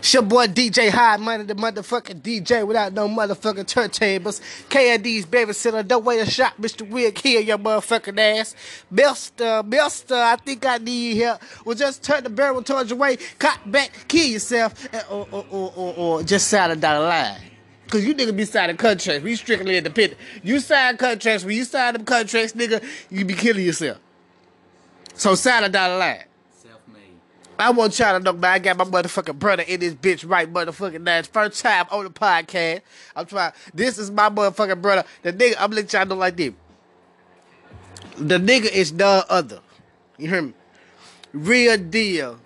It's your boy DJ High Money, the motherfucking DJ without no motherfucking turntables. KND's babysitter, don't wait a shot, Mr. Will kill your motherfucking ass. Mister, Mister, I think I need help. Well, just turn the barrel towards your way, cut back, kill yourself, and, or, or, or, or, or just sign a the line. Cause you nigga be signing contracts. We strictly independent. You sign contracts. When you sign them contracts, nigga, you be killing yourself. So sign a the line. I want y'all to know, man, I got my motherfucking brother in this bitch right motherfucking now. It's First time on the podcast. I'm trying. This is my motherfucking brother. The nigga, I'm let y'all know like this. The nigga is none other. You hear me? Real deal.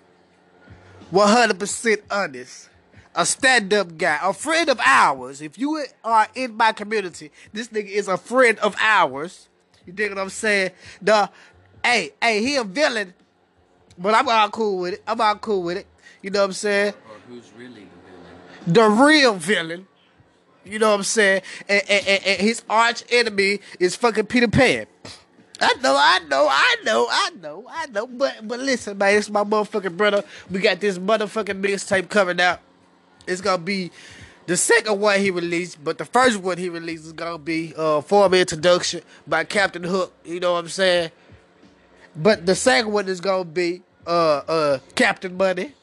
100% honest. A stand up guy. A friend of ours. If you are in my community, this nigga is a friend of ours. You dig what I'm saying? The, hey, hey, he a villain. But I'm all cool with it. I'm all cool with it. You know what I'm saying? Or who's really the villain? The real villain. You know what I'm saying? And, and, and, and his arch enemy is fucking Peter Pan. I know, I know, I know, I know, I know. But but listen, man, it's my motherfucking brother. We got this motherfucking mixtape coming out. It's gonna be the second one he released, but the first one he released is gonna be uh formal introduction by Captain Hook. You know what I'm saying? But the second one is gonna be uh uh Captain Money.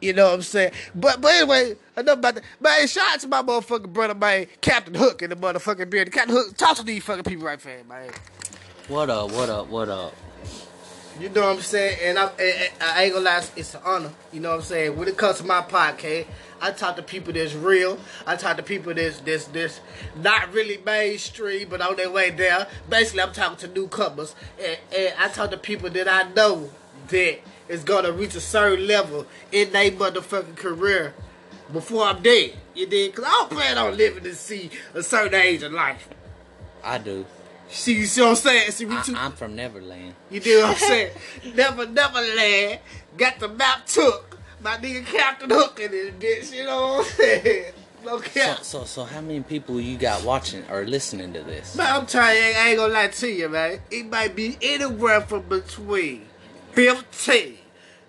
You know what I'm saying? But but anyway, enough about that. Man, shout out to my motherfucking brother, man, Captain Hook in the motherfucking beard. Captain Hook, talk to these fucking people right there, man. What up? What up? What up? You know what I'm saying? And I, and I ain't gonna lie, it's an honor. You know what I'm saying? When it comes to my podcast, I talk to people that's real. I talk to people that's that's that's not really mainstream, but on their way there. Basically, I'm talking to newcomers, and, and I talk to people that I know that is gonna reach a certain level in their motherfucking career before I'm dead. You did? Cause I don't plan on living to see a certain age in life. I do. See, you see what I'm saying? See, I, too. I'm from Neverland. You do what I'm saying? never, Neverland. Got the map took. My nigga Captain Hook in this bitch. You know what I'm saying? No So, so, so, how many people you got watching or listening to this? Man, I'm trying. I ain't gonna lie to you, man. It might be anywhere from between 15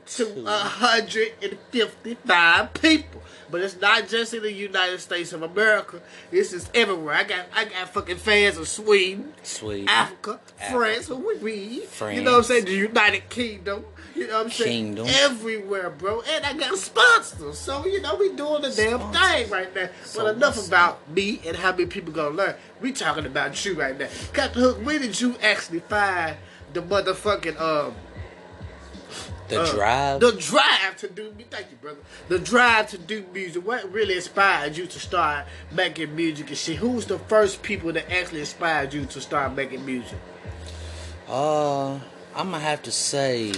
to 155 people. But it's not just in the United States of America. This is everywhere. I got I got fucking fans of Sweden, Sweden, Africa, Africa. France, we, we you know what I'm saying? The United Kingdom. You know what I'm saying? Kingdom. Everywhere, bro. And I got sponsors. So, you know, we doing the damn thing right now. So but enough about me and how many people gonna learn. We talking about you right now. Captain Hook, when did you actually find the motherfucking um The uh, drive. the drive to do me thank you brother the drive to do music what really inspired you to start making music and shit who's the first people that actually inspired you to start making music Uh, I'm gonna have to say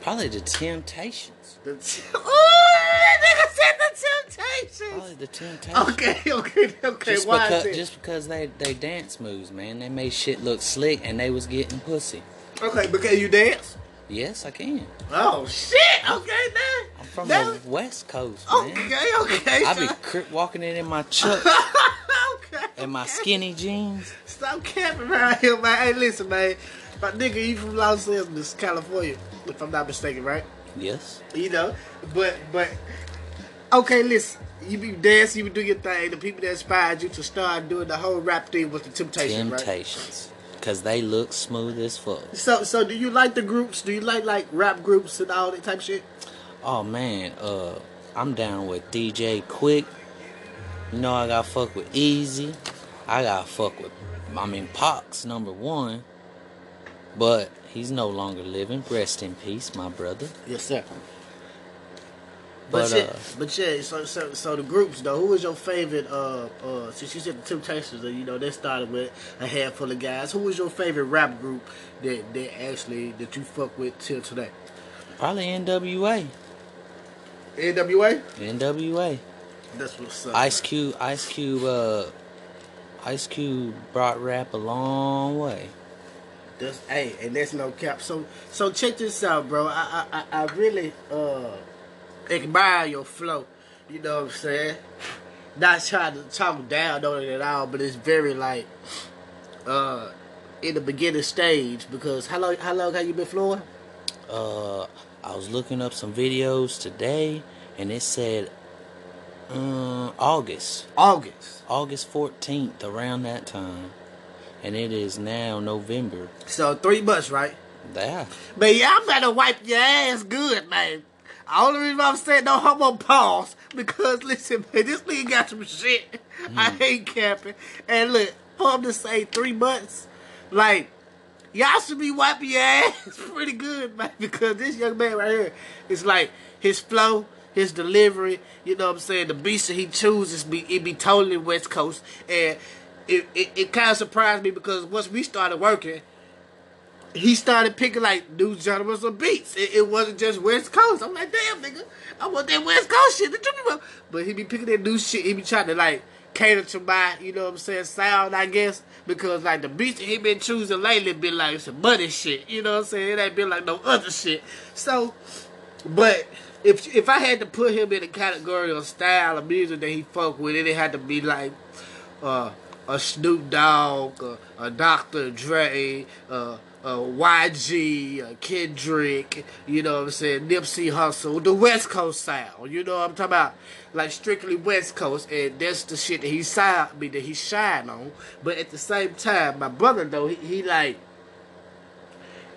probably the Temptations. the t- oh nigga said the temptations Probably the Temptations. okay okay okay Just why because, just because they they dance moves, man, they made shit look slick, and they was getting pussy. Okay because you dance Yes, I can. oh shit okay man I'm from the West Coast, man. okay okay I be crip walking in in my chuck okay and my okay. skinny jeans. Stop camping around here, man. Hey, listen, man. My nigga, you from Los Angeles, California, if I'm not mistaken, right? Yes. You know, but but okay, listen. You be dancing, you be doing your thing. The people that inspired you to start doing the whole rap thing was the Temptations, right? Temptations. Cause they look smooth as fuck. So so do you like the groups? Do you like like rap groups and all that type of shit? Oh man, uh, I'm down with DJ Quik. You know I got fuck with Eazy. I got fuck with, I mean Pac's number one. But he's no longer living. Rest in peace, my brother. Yes, sir. But, But yeah, uh, but yeah, so, so so the groups though, who was your favorite? Uh, uh, since you said the Temptations, uh, you know they started with a handful of guys. Who was your favorite rap group that that actually that you fuck with till today? probably NWA. NWA. NWA. That's what's up. Ice Cube. Ice Cube. Uh, Ice Cube brought rap a long way. That's hey, and that's no cap. So so check this out, bro. I I I I really uh admire your flow. You know what I'm saying? Not trying to talk down on it at all, but it's very like uh in the beginning stage because how long how long have you been flowing? Uh, I was looking up some videos today, and it said uh, August, August. August 14th, around that time. And it is now November. So three months, right? Yeah. But yeah, I'm gonna wipe your ass good, man. The only reason I'm saying no homo pause because listen, man, this nigga got some shit. Hmm. I hate capping. And look, for him to say three months, like y'all should be wiping your ass pretty good, man, because this young man right here is like his flow, his delivery, you know what I'm saying, the beats that he chooses be it be totally West Coast. And it, it, it kind of surprised me because once we started working, he started picking like new genres of beats. It, it wasn't just West Coast. I'm like, damn, nigga, I want that West Coast shit. But he be picking that new shit. He be trying to like cater to my, you know what I'm saying, sound, I guess. Because like the beats he been choosing lately been like some money shit. You know what I'm saying? It ain't been like no other shit. So, but if if I had to put him in a category of style of music that he fuck with, it had to be like uh, a Snoop Dogg, a Dr. Dre, uh, a YG, a Kendrick, you know what I'm saying, Nipsey Hussle, the West Coast sound, you know what I'm talking about, like strictly West Coast, and that's the shit that he signed, mean, that he shine on, but at the same time, my brother though, he, he like,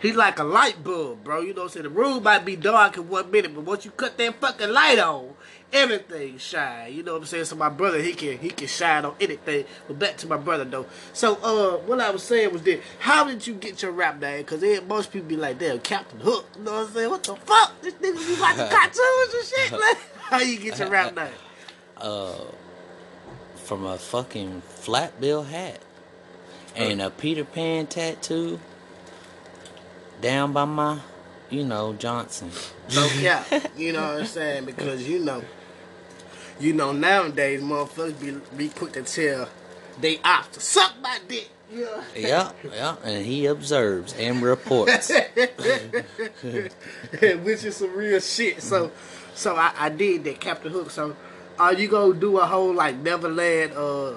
he like a light bulb, bro. You know what I'm saying? The room might be dark in one minute, but once you cut that fucking light on, everything shine. You know what I'm saying? So my brother, he can he can shine on anything. But back to my brother though. So uh, what I was saying was this: how did you get your rap name? Because most people be like, damn, Captain Hook. You know what I'm saying? What the fuck? This nigga be like the cartoons and shit. Like, how you get your rap name? Uh, from a fucking flat bill hat and a Peter Pan tattoo down by my, you know, Johnson. No cap. You know what I'm saying? Because you know, you know nowadays motherfuckers be be quick to tell they ops to suck my dick. Know? yeah, yeah, and he observes and reports. Which is some real shit. So so I, I did that Captain Hook. So are you gonna do a whole like Neverland uh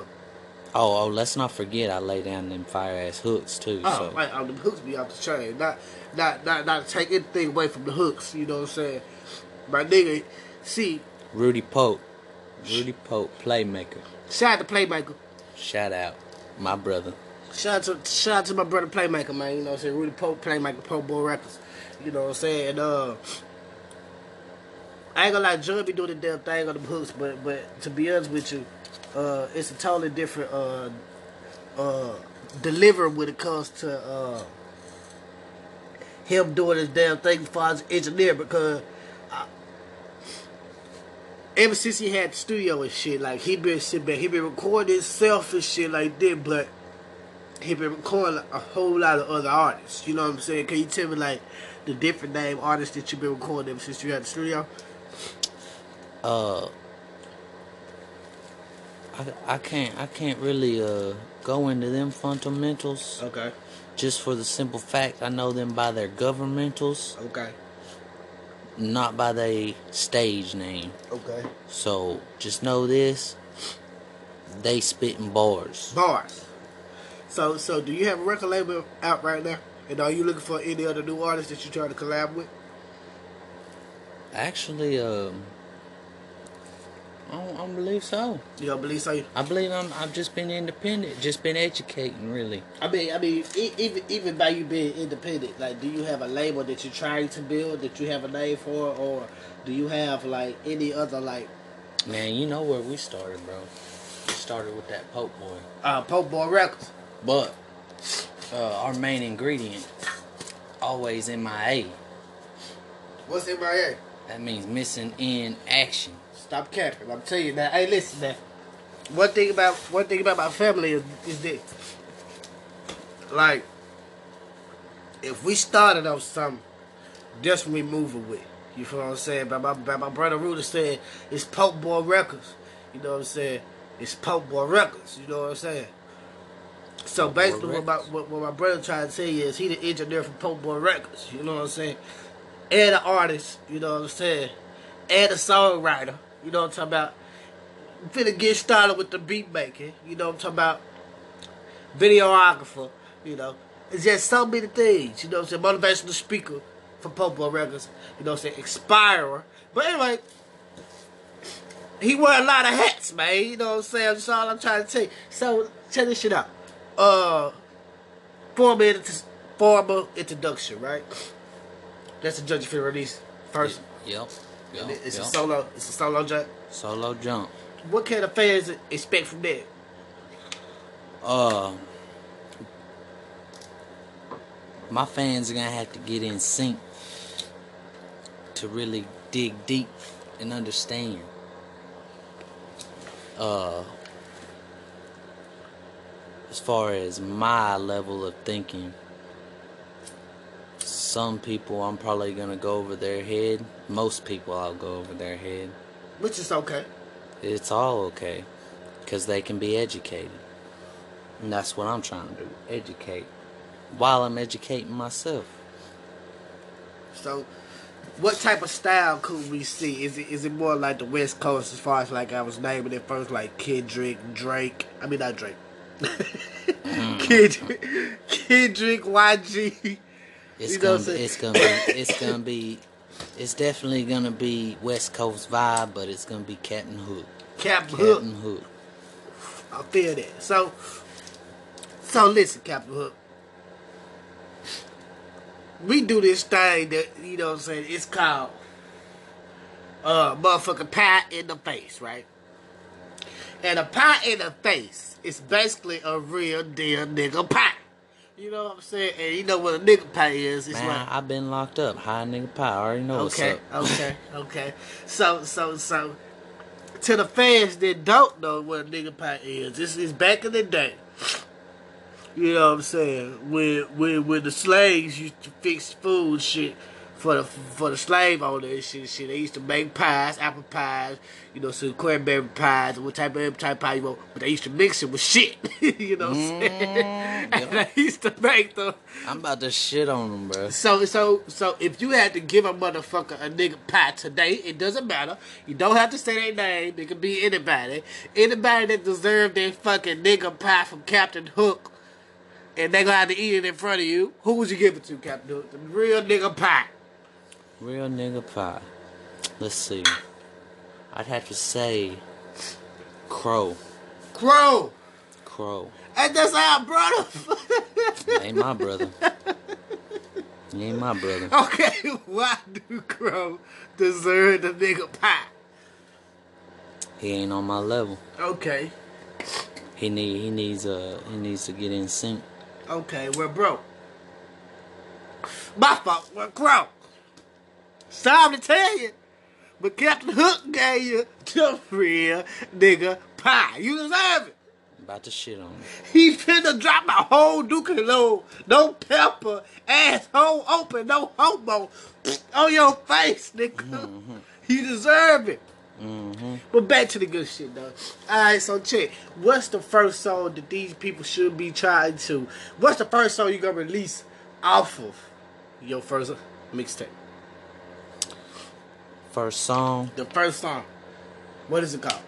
Oh, oh, let's not forget I lay down them fire ass hooks too. Oh, so right, oh, the hooks be off the chain. Not, not, not, not take anything away from the hooks. You know what I'm saying? My nigga, see, Rudy Pope, Rudy Pope, playmaker. shout out to Playmaker. Shout out, my brother. Shout out to shout out to my brother Playmaker, man. You know what I'm saying? Rudy Pope, Playmaker, Pope Boy Records. You know what I'm saying? Uh, I ain't gonna lie, Joy be doing the damn thing on the hooks, but but to be honest with you, uh, it's a totally different uh uh delivery when it comes to uh him doing his damn thing far as engineer because ever since he had the studio and shit, like he been sitting back, he been recording himself and shit like that, but he been recording a whole lot of other artists. You know what I'm saying? Can you tell me like the different name artists that you been recording ever since you had the studio? Uh, I, I can't I can't really uh go into them fundamentals Okay. just for the simple fact I know them by their governmentals, Okay. not by their stage name. Okay. So just know this: they spitting bars. Bars. So so do you have a record label out right now? And are you looking for any other new artists that you're trying to collab with? Actually, um, I don't, I don't believe so. You don't believe so? I believe I'm. I've just been independent, just been educating, really. I mean, I mean, even even by you being independent, like, do you have a label that you're trying to build that you have a name for, or do you have like any other like Man, you know where we started, bro. We started with that Pope boy, uh, Pope Boy Records? but uh, our main ingredient always MIA. What's MIA? That means missing in action. Stop capping. I'm telling you that. Hey, listen, man. One thing about one thing about my family is, is that, like, if we started on something, just we moving with. You feel what I'm saying? But my, but my brother Rudy said it's Pope Boy Records. You know what I'm saying? It's Pope Boy Records. You know what I'm saying? So Pope basically, what my, what, what my brother trying to you is he the engineer for Pope Boy Records. You know what I'm saying? And an artist. You know what I'm saying? And a songwriter. You know what I'm talking about? I'm finna get started with the beat making. You know what I'm talking about? Videographer. You know, it's just so many things. You know what I'm saying? Motivational speaker. for Pope Boy Records. You know what I'm saying? Expirer. But anyway, he wear a lot of hats, man. You know what I'm saying? That's all I'm trying to tell you. So check this shit out. Uh, formal, formal introduction, right? That's the judge for release first. Yep. Yep. It's yep. a solo. It's a solo jump. Solo jump. What can the fans expect from that? Uh, my fans are gonna have to get in sync to really dig deep and understand. Uh, as far as my level of thinking, some people I'm probably gonna go over their head. Most people I'll go over their head. Which is okay. It's all okay because they can be educated. And that's what I'm trying to do educate while I'm educating myself. So, what type of style could we see? Is it is it more like the West Coast as far as like I was naming it first, like Kendrick, Drake? I mean not Drake. Hmm. Kendrick, Kendrick, YG. It's You know gonna be, it's gonna be it's gonna be it's definitely gonna be West Coast vibe, but it's gonna be Captain Hook. Captain Hook. Captain Hook. I feel that. So, so listen, Captain Hook. We do this thing that you know what I'm saying. It's called uh motherfucking pie in the face, right? And a pie in the face is basically a real deal nigga pie. You know what I'm saying? And you know what a nigga pie is? It's Man, like I've been locked up. High nigga pie. I already know okay, what's up. okay, okay. So, so, so, to the fans that don't know what a nigga pie is, this is back in the day. You know what I'm saying? When when when the slaves used to fix food shit for the for the slave owners and shit, shit. They used to make pies, apple pies, you know, some cranberry pies, what type of type of pie you want, but they used to mix it with shit. you know what I'm saying? Mm, and they used to make them. I'm about to shit on them, bro. So so so if you had to give a motherfucker a nigga pie today, it doesn't matter. You don't have to say their name. It could be anybody. Anybody that deserved their fucking nigga pie from Captain Hook, and they gonna have to eat it in front of you. Who would you give it to, Captain Hook? The real nigga pie. Real nigga pie. Let's see. I'd have to say Crow. Crow. Crow. And that's our brother. Ain't my brother. He ain't my brother. okay, why do Crow deserve the nigga pie? He ain't on my level. Okay. He need he needs uh he needs to get in sync. Okay, we're broke. My fault, we're crow. Sorry to tell you, but Captain Hook gave you the real nigga pie. You deserve it. About to shit on him. He finna drop a whole Duke load, no pepper, asshole open, no homo on your face, nigga. You deserve it. Mm-hmm. But back to the good shit, though. Alright, so check. What's the first song that these people should be trying to? What's the first song you gonna release off of your first mixtape? First song. The first song. What is it called?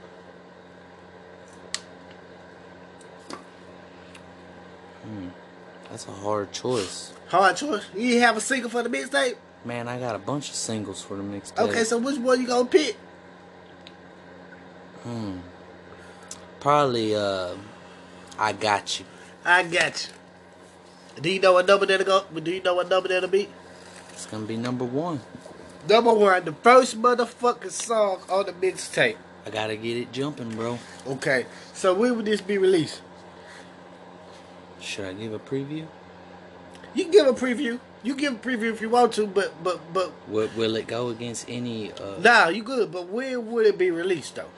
That's a hard choice. Hard choice. You have a single for the mixtape? Man, I got a bunch of singles for the mixtape. Okay, so which one you gonna pick? Hmm. probably uh I got you. I got you. Do you know what number that'll go? Do you know what number that'll be? It's gonna be number one. Number one, the first motherfucking song on the mixtape. I gotta get it jumping, bro. Okay, so when would this be released? Should I give a preview? You can give a preview. You give a preview if you want to, but but but Will, will it go against any uh nah, you good. But when would it be released though?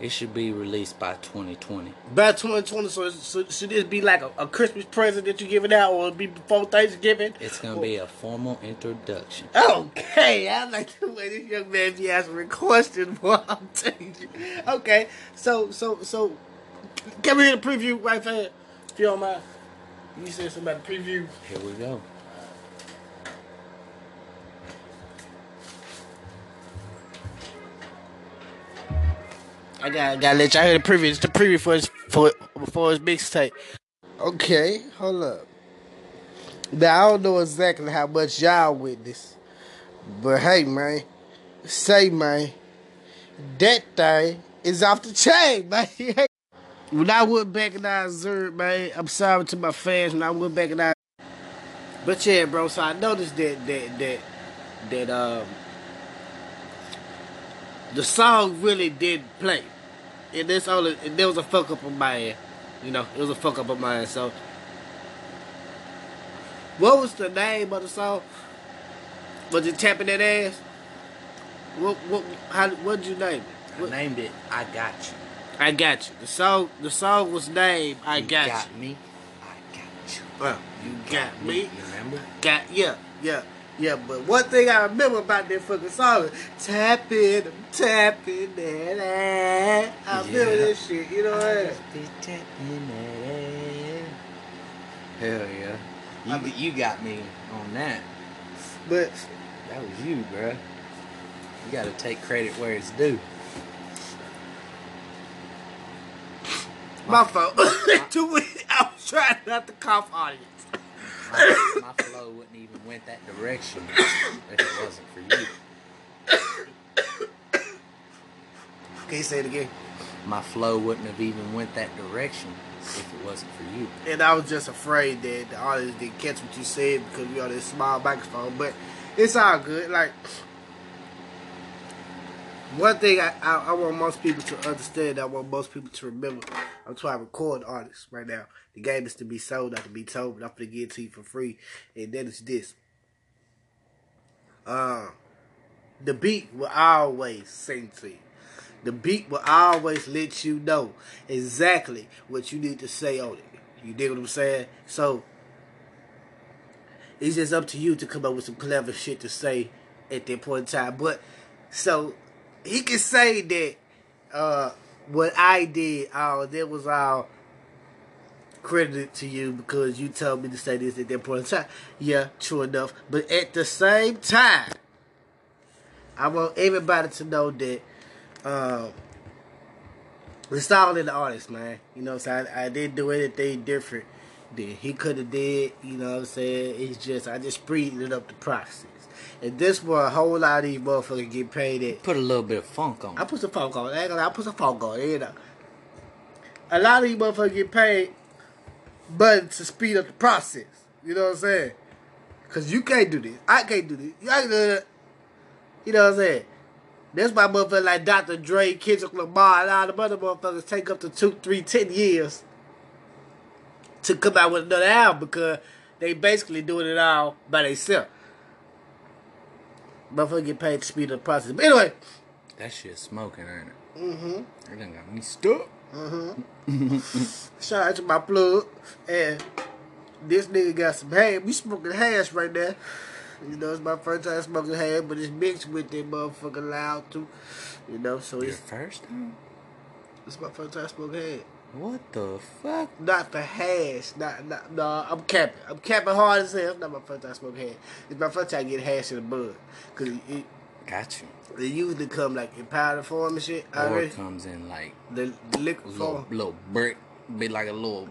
It should be released by 2020. By 2020, so, so should this be like a, a Christmas present that you're giving out, or it be before Thanksgiving? It's gonna be a formal introduction. Okay, I like the way this young man be answering questions while I'm telling you. Okay, so so so, can we hear the preview right there, if you don't mind? You said something about the preview. Here we go. I gotta gotta let y'all hear the preview. It's the preview for his for for his mixtape. Okay, hold up. Now I don't know exactly how much y'all witness, but hey man, say man, that thing is off the chain, man. when I went back and I observed, man, I'm sorry to my fans when I went back and I. But yeah, bro. So I noticed that that that that um the song really did play, and this only and there was a fuck up on my end. You know, it was a fuck up on my end. So. What was the name of the song? Was it tapping that ass? What what how what did you name it? What, I named it I Got You. I got you. The song the song was named I you got, got you. me. I got you. Well, you got me. You remember? Got yeah, yeah, yeah. But one thing I remember about that fucking song is tapping, I'm tapping that ass. I remember Yeah. that shit. You know what? I mean? Be tapping that ass. Hell yeah. You, I mean- you got me on that. But That was you, bruh. You gotta take credit where it's due. my fault. Too many- I was trying not to cough audience. My, my flow wouldn't even went that direction if it wasn't for you. Can you say it again? My flow wouldn't have even went that direction if it wasn't for you. And I was just afraid that the audience didn't catch what you said because we on this small microphone. But it's all good. Like one thing I, I, I want most people to understand, I want most people to remember. I'm trying to record artists right now. The game is to be sold, not to be told, but I'm gonna give it to you for free. And then it's this. Uh, the beat will always sing to you. The beat will always let you know exactly what you need to say on it. You dig what I'm saying? So it's just up to you to come up with some clever shit to say at that point in time. But so he can say that uh what I did, all that was all credited to you because you told me to say this at that point in time. Yeah, true enough. But at the same time, I want everybody to know that um, it's all in the artist, man. You know saying? I, I didn't do anything different than he could have did. You know what I'm saying? It's just, I just speeded it up the process. And this where a whole lot of these motherfuckers get paid at. Put a little bit of funk on I put some funk on. I, ain't gonna lie, I put some funk on it, you know. A lot of these motherfuckers get paid, but to speed up the process. You know what I'm saying? Because you can't do this. I can't do this. You, do that. you know what I'm saying? That's why motherfuckers like Dr. Dre, Kendrick Lamar, and all the other motherfuckers take up to two, three, ten years to come out with another album because they basically doing it all by themselves. Motherfucker get paid to speed up the process. But anyway, That shit smoking, ain't it? mm-hmm. It done got me stuck. Mm-hmm. Shout out to my plug. And this nigga got some hash. We smoking hash right now. You know, it's my first time smoking hash, but it's mixed with that motherfucker loud too. You know, so Your it's, first time? it's my first time smoking hash. What the fuck? Not the hash. Not, not, no, I'm capping. I'm capping hard as hell. It's Not my first time smoking hash. It's my first time getting hash in the bud. Cause it, it, Got you. They usually come like in powder form and shit. Or Already. it comes in like The, the liquid little, form. little brick, be like a little,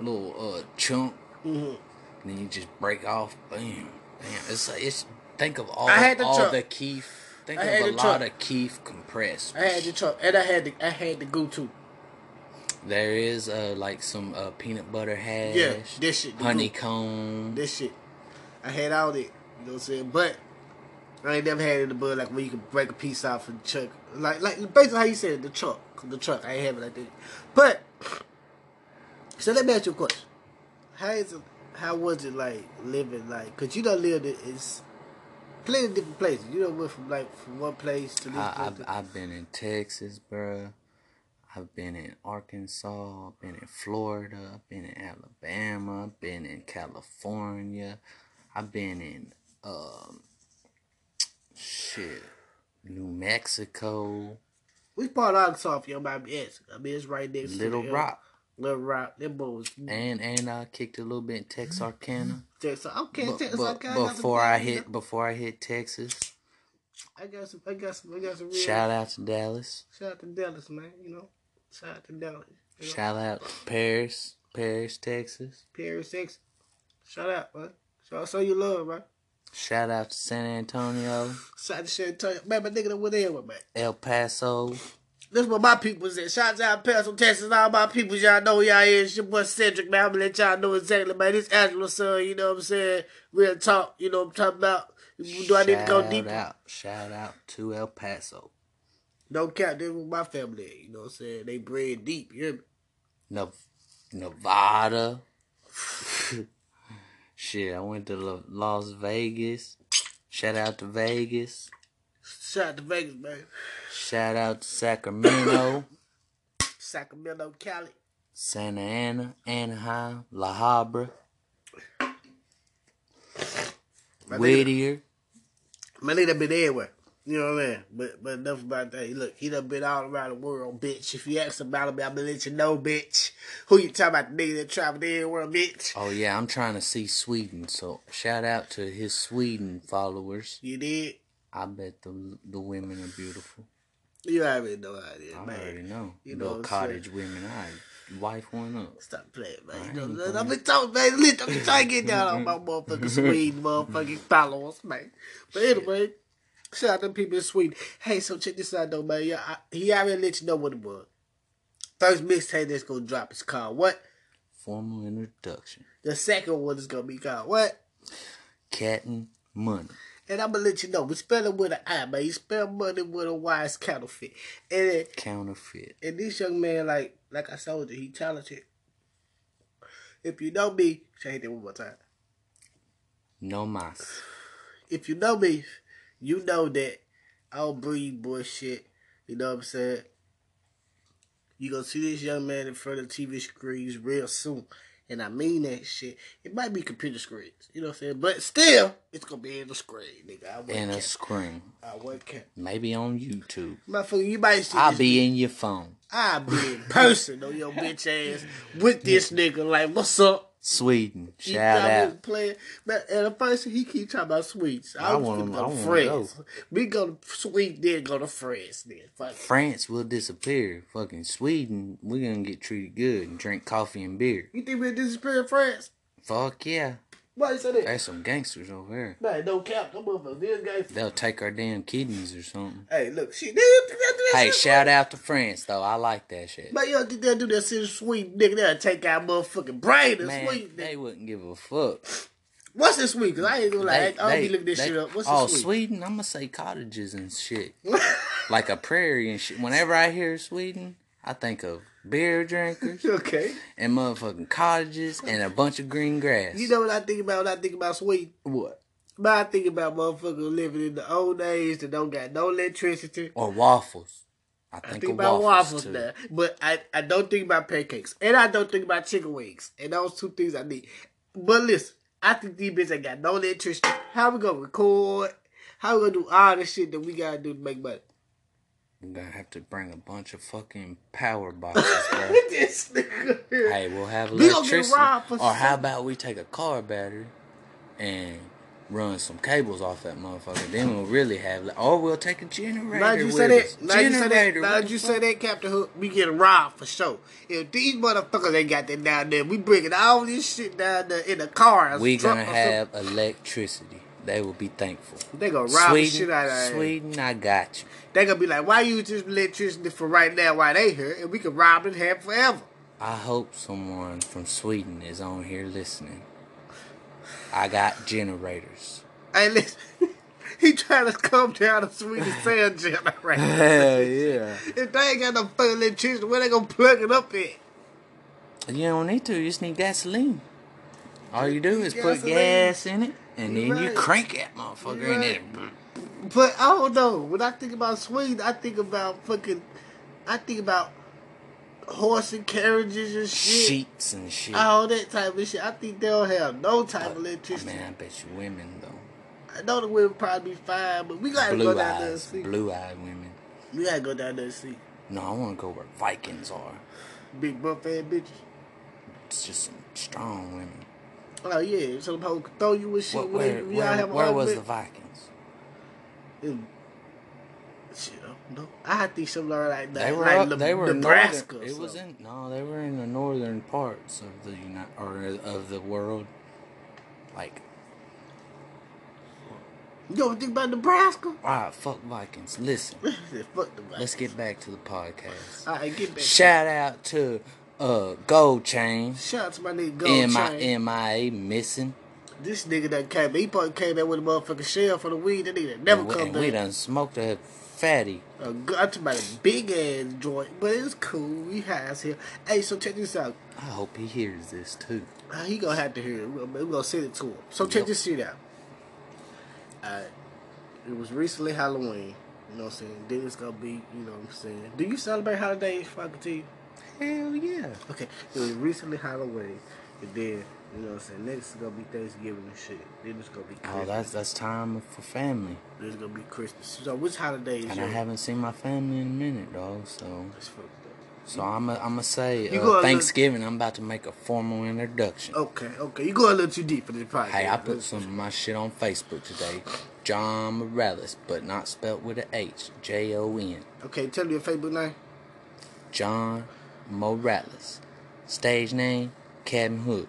little uh chunk. hmm And then you just break off. Bam, bam. It's it's. Think of all I had the all truck. the kief. Think I of had a lot truck. of kief compressed. I had the truck, and I had the I had the goo too. There is uh like some uh peanut butter hash. Yeah, this shit, honeycomb. This shit. I had all that. You know what I'm saying? But I ain't never had it in the bud like where you can break a piece off and chuck. Like like basically how you said it, the truck. The truck. I ain't have it like that. But so let me ask you a question. How is it how was it like living like cause you done lived in it's plenty of different places. You done went from like from one place to this I, place. I've I've been in Texas, bruh. I've been in Arkansas. Been in Florida. Been in Alabama. Been in California. I've been in um shit New Mexico, We part of Arkansas if you me asking? I mean it's right next to Little the, uh, Rock, Little Rock. Them boys. and and I kicked a little bit in Texarkana. Texas. Okay, But, Texas. but okay, I got some before I hit before I hit Texas, I got some. I got some. I got some real. shout out to Dallas. Shout out to Dallas, man. You know, shout out to Dallas. Shout out Paris, Paris, Texas. Paris, Texas. Shout out, man. So so you love, man. Shout out to San Antonio, Shout out to San Antonio. Man, my nigga that went in with man. El Paso. This what my people said. Shout out to El Paso, Texas. All my people, y'all know who y'all is. Your boy Cedric, man. I'm gonna let y'all know exactly, man. This Angela son, you know what I'm saying? Real talk, you know what I'm talking about. Do I need to go Shout deeper? out, shout out to El Paso. No cap, this was my family, you know what I'm saying? They bred deep, you hear me? Nev- Nevada. Shit, I went to La- Las Vegas. Shout out to Vegas. Shout out to Vegas, man. Shout out to Sacramento, Sacramento, Cali. Santa Ana, Anaheim, La Habra, My Whittier. My nigga been everywhere. You know what I mean? But but enough about that. Look, he done been all around the world, bitch. If you ask about him, I'm gonna let you know, bitch. Who you talking about? The nigga that traveled everywhere, bitch. Oh yeah, I'm trying to see Sweden. So shout out to his Sweden followers. You did? I bet the the women are beautiful. You already know how it is, I man. already know. You know Little I'm cottage women. I wife one up. Stop playing, man. I You know. I've been talking, man. Listen, I'm trying to get down on my motherfucking Sweden motherfucking followers, man. But anyway, shout out to them people in Sweden. Hey, so check this out, though, man. Yeah, I, he already let you know what it was. First mixtape that's gonna drop is called what? Formal introduction. The second one is gonna be called what? Cat and money. And I'm gonna let you know, we spell it with an I, man. You spell money with a Y, it's counterfeit. And then, Counterfeit. and this young man, like like I told you, he talented. If you know me, say that one more time. No mas. If you know me, you know that I don't breathe bullshit. You know what I'm saying? You gonna see this young man in front of TV screens real soon. And I mean that shit. It might be computer screens. You know what I'm saying? But still, it's gonna be in the screen, nigga. I And wouldn't a screen. I wouldn't care. Maybe on YouTube. Motherfucker, you might see I'll be in your phone. I'll be in person on your bitch ass with this nigga. Like, what's up? Sweden. Shout out. Playing. And the person he keep talking about sweets. I, I wanna- gonna go to France. go. We go to Sweden, then go to France. Then fuck. France will disappear. Fucking Sweden, we're gonna get treated good and drink coffee and beer. You think we'll disappear in France? Fuck yeah. Why you say that? There's some gangsters over here. Man, no cap. Them motherfuckers. These guys. They'll take our damn kidneys or something. Hey, look, she. They, they, that Hey, shout out to France though. I like that shit. But yo, think they'll do that shit sweet, nigga? They'll take our motherfucking brain and sweet. they wouldn't give a fuck. What's this sweet? Cause I ain't gonna lie. They- I don't be looking this they- shit up. What's oh, this sweet? Sweden? I'm gonna say cottages and shit, like a prairie and shit. Whenever I hear Sweden, I think of beer drinkers okay. and motherfucking cottages and a bunch of green grass. You know what I think about when I think about sweet? what? But I think about motherfuckers living in the old days that don't got no electricity. Or waffles. I I think, think about waffles, waffles too. now, but I, I don't think about pancakes, and I don't think about chicken wings, and those two things I need. But listen, I think these bitches ain't got no electricity. How we gonna record? How we gonna do all the shit that we gotta do to make money? We're gonna have to bring a bunch of fucking power boxes, bro. this nigga. here. hey, we'll have We gonna get electricity. robbed for Or how some- about we take a car battery and run some cables off that motherfucker? Then we'll really have. Or we'll take a generator. Now you with say us. that. Now you say that. Generator, Now what that the you fuck? say that, Captain Hook, we getting robbed for sure. If these motherfuckers ain't got that down there, we bringing all this shit down there in the car. We truck gonna or something. have electricity. They will be thankful. They gonna rob Sweden, the shit out of. Sweden, I got you. They gonna be like, why use this electricity for right now while they here, and we can rob it and have forever. I hope someone from Sweden is on here listening. I got generators. Hey, listen, he trying to come down the Swedish sand generator. Hell yeah. if they ain't got no fucking electricity, where they gonna plug it up at? You don't need to. You just need gasoline. All you do is put Gasoline. gas in it, and then you crank that motherfucker, You and right. then But I don't know. When I think about Sweden, I think about fucking, I think about horse and carriages and shit. sheets and shit. All that type of shit. I think they don't have no type of electricity. Man, I bet you women though. I know the women probably be fine, but we gotta go Blue down there and eyes, see. blue eyed women. We gotta go down there and see. No, I want to go where Vikings are. Big buff ass bitches. It's just some strong women. Oh yeah, so the could throw you with shit. What, when where they- where, have an where was the. Vikings? It- Shit, I know. I think somewhere like that, They were like up, Ne- they were Nebraska. northern. or It was something. in no, they were in the northern parts of the United or of the world, like You don't think about Nebraska? Alright, fuck Vikings. Listen, Fuck the Vikings. let's get back to the podcast. All right, get back. Shout out to uh Gold Chain. Shout out to my nigga Gold M Chain. MIA missing. This nigga that came, he probably came back with a motherfucking shell for the weed. That nigga never and we, come and we back. done smoked a fatty. Good, I'm talking about a big ass joint, but it's cool. We has here. Hey, so check this out. I hope he hears this too. Uh, he gonna have to hear it. We're gonna, we gonna send it to him. So check Yep. this shit out. Uh, it was recently Halloween. You know what I'm saying? Then it's gonna be, you know what I'm saying? Do you celebrate holidays, fucking T? Hell yeah. Okay, it was recently Halloween. And then, you know what I'm saying? Next is gonna be Thanksgiving and shit. Then it's gonna be Christmas. Oh, that's that's time for family. Then it's gonna be Christmas. So which holidays? And I haven't seen my family in a minute, dog. So, That's fucked up. so I'm i I'm gonna say uh, a Thanksgiving. I'm about to make a formal introduction. Okay, okay. You go a little too deep for this podcast. Hey, I put some of my shit on Facebook today. John Morales, but not spelt with a H. J O N. Okay, tell me your Facebook name. John Morales. Stage name Captain Hook.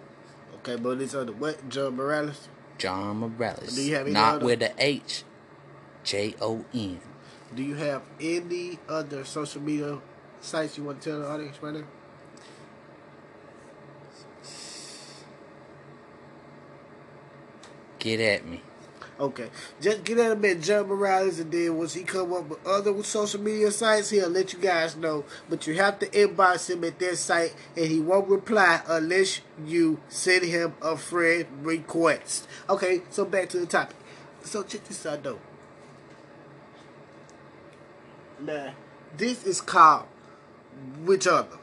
Okay, but it's under what? John Morales. John Morales. Do you have any not other- with a H. J O N. Do you have any other social media sites you want to tell the audience right now? Get at me. Okay, just get at him at John Morales, and then once he come up with other social media sites, he'll let you guys know. But you have to inbox him at that site, and he won't reply unless you send him a friend request. Okay, so back to the topic. So check this out, though. Nah, this is called which other?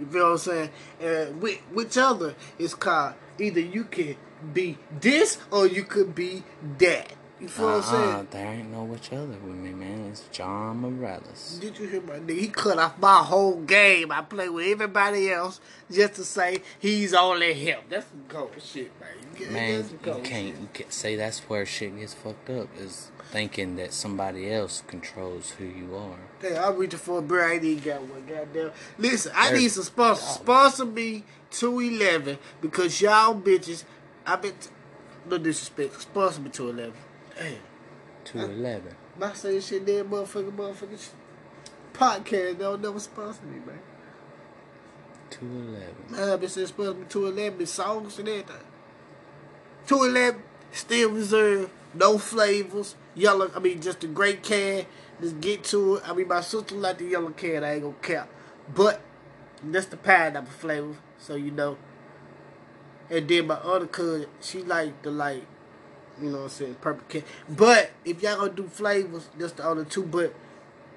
You feel what I'm saying? And which, which other is called either you can be this or you could be that. You feel what I'm Uh-uh, saying? there ain't no which other with me, man. It's John Morales. Did you hear my nigga? He cut off my whole game. I play with everybody else just to say he's only him. That's some cold shit, man. Man, you can't, shit. you can't say that's where shit gets fucked up. Is thinking that somebody else controls who you are. Hey, I'm reaching for a beer. I ain't got one. Goddamn. Listen, I There's- need some sponsors. Sponsor me 211 because y'all bitches. I've been. T- no disrespect. Sponsor me 211. Damn. Two eleven. My same shit there, motherfucker, motherfucker. sh- Podcast, they'll never sponsor me, man. Two eleven. Man, I've been saying sponsor me 211 songs and everything. 211, Steel Reserve, no flavors, yellow, I mean, just a great can. Just get to it. I mean, my sister like the yellow can, I ain't gonna cap. But, that's the pineapple flavor, so you know. And then my other cousin, she like the like, you know what I'm saying, purple can. But if y'all gonna do flavors, that's the other two. But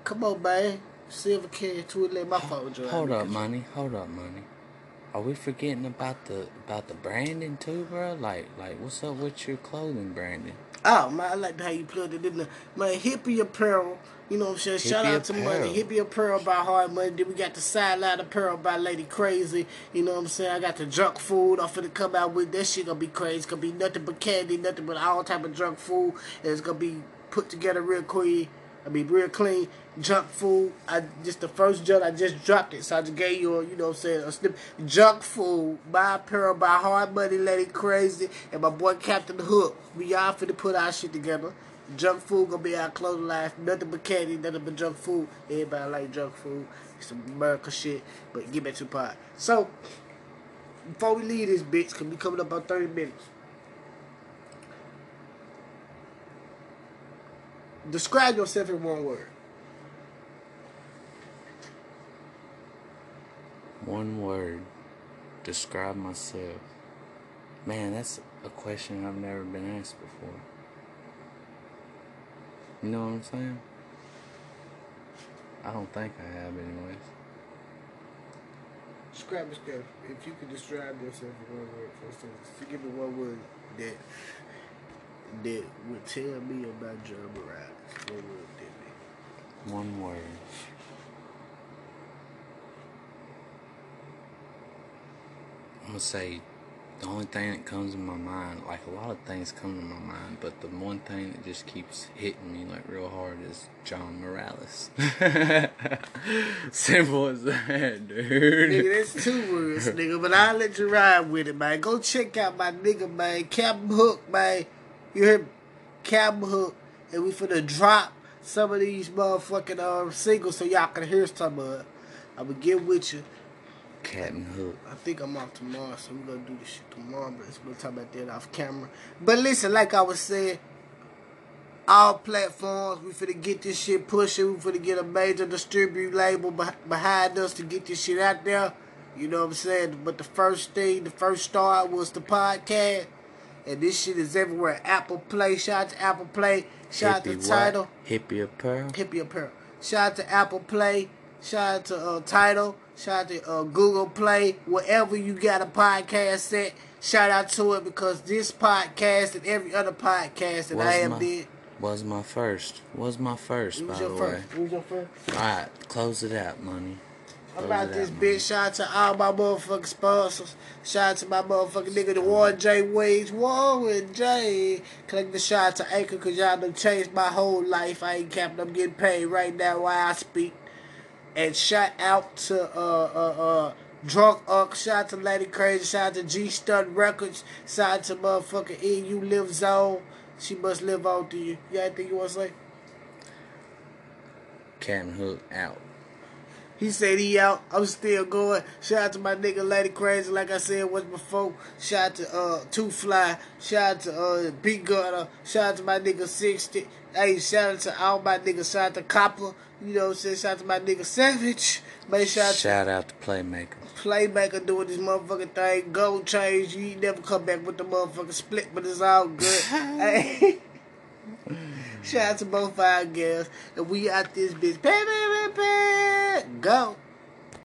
come on, man, silver can, two eleven. My phone. Hold up, money. Hold up, money. Are we forgetting about the about the branding too, bro? Like like what's up with your clothing branding? Oh man, I like how you plugged it in there. Man, hippie apparel. You know what I'm saying? Shout out to apparel. Money. Hippie apparel by Hard Money. Then we got the sideline apparel by Lady Crazy. You know what I'm saying? I got the junk food. I'm finna come out with that shit gonna be crazy. It's gonna be nothing but candy, nothing but all type of junk food. And it's gonna be put together real clean. I mean real clean junk food. I just the first junk I just dropped it. So I just gave you a, you know what I'm saying, a snip. Junk food by apparel by Hard Money Lady Crazy and my boy Captain Hook. We all finna put our shit together. Junk food gonna be our clothing line. Nothing but candy, nothing but junk food. Everybody like junk food. It's some America shit. But get back to pod. So, before we leave this bitch, cause we coming up about 30 minutes. Describe yourself in one word. One word. Describe myself. Man, that's a question I've never been asked before. You know what I'm saying? I don't think I have, anyways. Describe yourself. If you could describe yourself in one word, for instance, if you give me one word that that would tell me about John Morales, what would be? One word. I'm gonna say the only thing that comes in my mind, like a lot of things come to my mind, but the one thing that just keeps hitting me like real hard is John Morales. Simple as that, dude. Nigga, that's two words, nigga, but I'll let you ride with it, man. Go check out my nigga, man. Captain Hook, man. You heard? Camera Hook, and we finna drop some of these motherfucking um, singles so y'all can hear some of it. I'm gonna get with you. Captain Hook. I think I'm off tomorrow, so we're gonna do this shit tomorrow, but go talk about that off camera. But listen, like I was saying, all platforms, we finna get this shit pushing. We finna get a major distribute label behind us to get this shit out there. You know what I'm saying? But the first thing, the first start was the podcast. And this shit is everywhere. Apple Play, shout out to Apple Play, shout out to Tidal? Hippie Apparel. Hippie Apparel. Shout out to Apple Play, shout out to uh, Tidal, shout out to uh, Google Play, wherever you got a podcast set. Shout out to it because this podcast and every other podcast that Was I have my- did. Was my first. Was my first, was by the first? way. Was your first? Alright, close it out, money. I'm out this out, bitch. Shout out to all my motherfucking sponsors. Shout out to my motherfucking nigga, the Warren J. Waves. Warren J. Collect the shout out to Anchor because y'all done changed my whole life. I ain't capping. I'm getting paid right now while I speak. And shout out to uh uh uh Drunk Uck. Shout out to Lady Crazy. Shout out to G Stud Records. Shout out to motherfucking EU Live Zone. She must live on to you. You got anything you want to say? Captain Hook out. He said he out. I'm still going. Shout out to my nigga Lady Crazy, like I said once before. Shout out to uh Two Fly. Shout out to uh Big Gutter. Shout out to my nigga 60. Hey, shout out to all my niggas. Shout out to Copper. You know what I'm saying? Shout out to my nigga Savage. Man, shout out to Shout out to Playmaker. Playmaker doing this motherfucking thing. Gold change. You ain't never come back with the motherfucking split, but it's all good. hey. Shout out to both our girls. And we out this bitch. Pay, pay, pay, pay. Go.